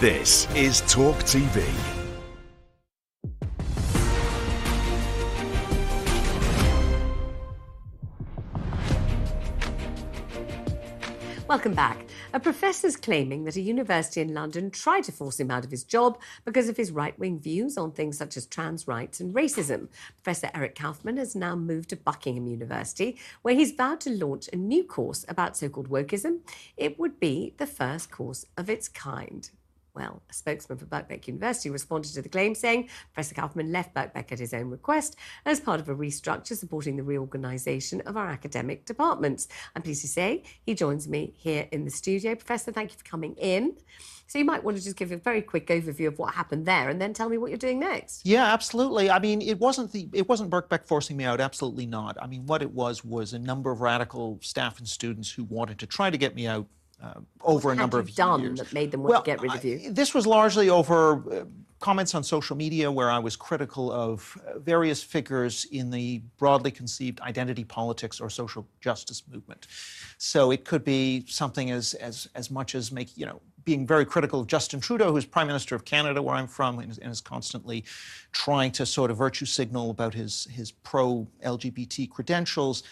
This is Talk TV. Welcome back. A professor's claiming that a university in London tried to force him out of his job because of his right wing views on things such as trans rights and racism. Professor Eric Kaufmann has now moved to Buckingham University, where he's vowed to launch a new course about so called wokeism. It would be the first course of its kind. Well, a spokesman for Birkbeck University responded to the claim, saying Professor Kaufmann left Birkbeck at his own request as part of a restructure supporting the reorganisation of our academic departments. I'm pleased to say he joins me here in the studio. Professor, thank you for coming in. So you might want to just give a very quick overview of what happened there, and then tell me what you're doing next. Yeah, absolutely. I mean, it wasn't the it wasn't Birkbeck forcing me out. Absolutely not. I mean, what it was was a number of radical staff and students who wanted to try to get me out uh, over a number you of done years. that made them want to get rid of you? I- this was largely over uh, comments on social media where I was critical of uh, various figures in the broadly conceived identity politics or social justice movement. So it could be something as as as much as make you know being very critical of Justin Trudeau, who's Prime Minister of Canada, where I'm from, and is, and is constantly trying to sort of virtue signal about his his pro LGBT credentials,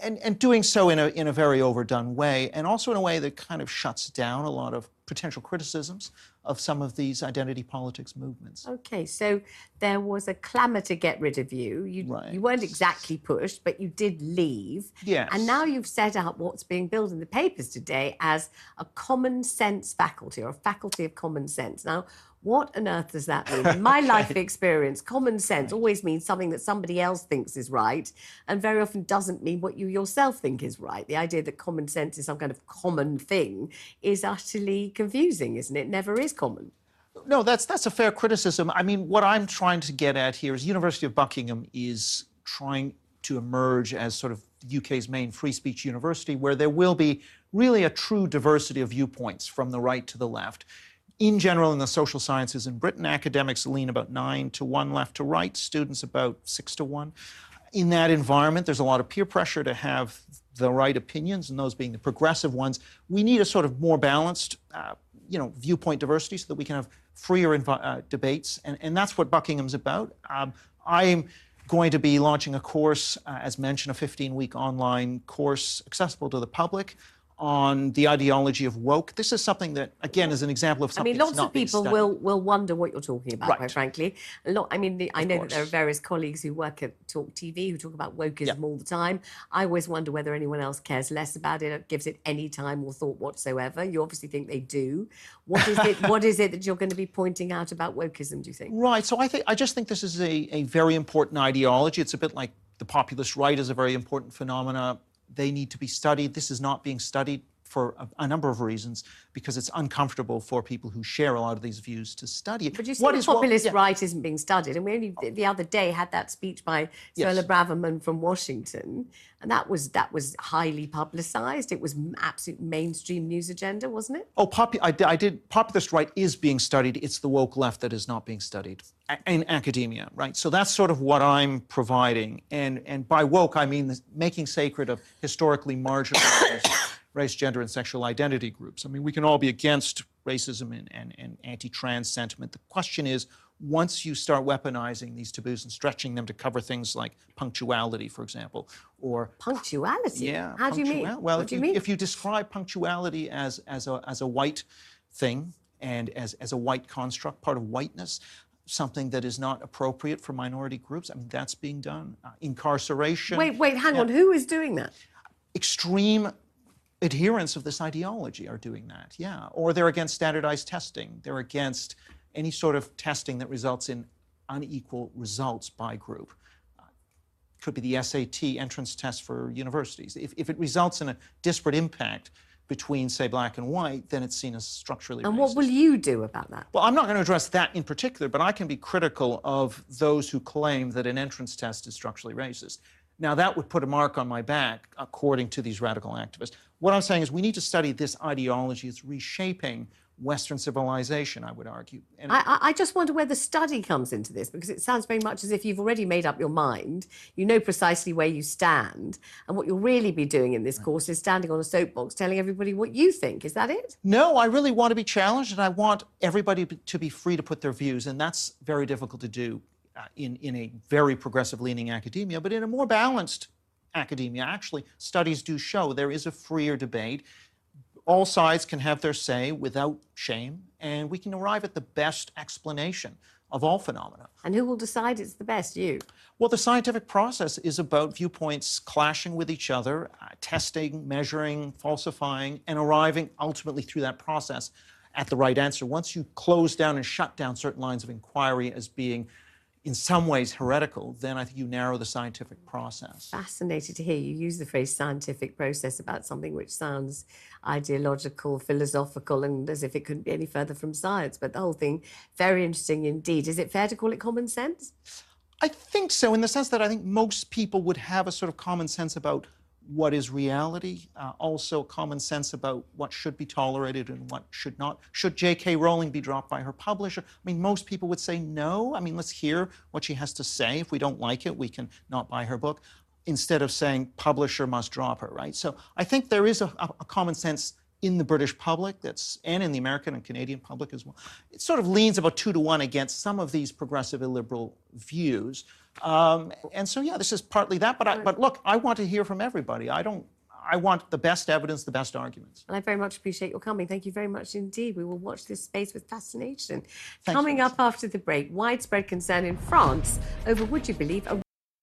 and and doing so in a in a very overdone way, and also in a way that kind of shuts down a lot of potential criticisms of some of these identity politics movements. Okay, so there was a clamour to get rid of you. You, Right. you weren't exactly pushed, but you did leave. Yes. And now you've set out what's being billed in the papers today as a common sense faculty or a faculty of common sense. Now, what on earth does that mean? In my life experience, common sense always means something that somebody else thinks is right, and very often doesn't mean what you yourself think is right. The idea that common sense is some kind of common thing is utterly confusing, isn't it? Never is common. No, that's that's a fair criticism. I mean, what I'm trying to get at here is University of Buckingham is trying to emerge as sort of the UK's main free speech university, where there will be really a true diversity of viewpoints from the right to the left. In general, in the social sciences in Britain, academics lean about nine to one left to right, students about six to one. In that environment, there's a lot of peer pressure to have the right opinions, and those being the progressive ones. We need a sort of more balanced, uh, you know, viewpoint diversity so that we can have freer uh, debates, and, and that's what Buckingham's about. Um, I'm going to be launching a course, uh, as mentioned, a 15-week online course accessible to the public on the ideology of woke. This is something that, again, is an example of something. I mean, lots of people will will wonder what you're talking about. Quite frankly, a lot. I mean, the, I know that there are various colleagues who work at Talk TV who talk about wokeism all the time. I always wonder whether anyone else cares less about it, or gives it any time or thought whatsoever. You obviously think they do. What is it? what is it that you're going to be pointing out about wokeism? Do you think? Right. So I think I just think this is a, a very important ideology. It's a bit like the populist right is a very important phenomena. They need to be studied. This is not being studied for a, a number of reasons because it's uncomfortable for people who share a lot of these views to study it. But you see, What the populist yeah. right isn't being studied, and we only the- the other day had that speech by Yes. Braverman from Washington, and that was that was highly publicised. It was absolute mainstream news agenda, wasn't it? Oh, popu- I, I did. Populist right is being studied. It's the woke left that is not being studied in academia, right? So that's sort of what I'm providing. And and by woke, I mean this- making sacred of historically marginalized race, gender, and sexual identity groups. I mean, we can all be against racism and, and, and anti-trans sentiment. The question is, once you start weaponizing these taboos and stretching them to cover things like punctuality, for example, or Punctuality. yeah. How do you mean? Well, what if do you mean? if you describe punctuality as as a as a white thing and as as a white construct, part of whiteness, something that is not appropriate for minority groups, I mean that's being done. Uh, incarceration. Wait, wait, hang on. Who is doing that? Extreme adherents of this ideology are doing that. Yeah. Or they're against standardized testing. They're against any sort of testing that results in unequal results by group could be the SAT entrance test for universities. If, if it results in a disparate impact between, say, black and white, then it's seen as structurally racist. And racist. what will you do about that? Well, I'm not going to address that in particular, but I can be critical of those who claim that an entrance test is structurally racist. Now, that would put a mark on my back, according to these radical activists. What I'm saying is we need to study this ideology. It's reshaping Western civilization, I would argue. And I, I- just wonder where the study comes into this because it sounds very much as if you've already made up your mind. You know precisely where you stand. And what you'll really be doing in this course is standing on a soapbox telling everybody what you think. Is that it? No, I really want to be challenged, and I want everybody to be free to put their views, and that's very difficult to do uh, in in a very progressive leaning academia. But in a more balanced academia, actually, studies do show there is a freer debate. All sides can have their say without shame, and we can arrive at the best explanation of all phenomena. And who will decide it's the best? You. Well, the scientific process is about viewpoints clashing with each other, uh, testing, measuring, falsifying, and arriving ultimately through that process at the right answer. Once you close down and shut down certain lines of inquiry as being in some ways heretical, then I think you narrow the scientific process. Fascinated to hear you use the phrase scientific process about something which sounds ideological, philosophical, and as if it couldn't be any further from science. But the whole thing, very interesting indeed. Is it fair to call it common sense? I think so, in the sense that I think most people would have a sort of common sense about what is reality, uh, also common sense about what should be tolerated and what should not. Should J.K. Rowling be dropped by her publisher? I mean, most people would say no. I mean, let's hear what she has to say. If we don't like it, we can not buy her book, instead of saying publisher must drop her, right? So I think there is a, a, common sense in the British public that's and in the American and Canadian public as well. It sort of leans about two to one against some of these progressive illiberal views. Um, and so yeah, this is partly that. But I, but look, I want to hear from everybody. I don't. I want the best evidence, the best arguments. And I very much appreciate your coming. Thank you very much indeed. We will watch this space with fascination. Coming up after the break, widespread concern in France over, would you believe, a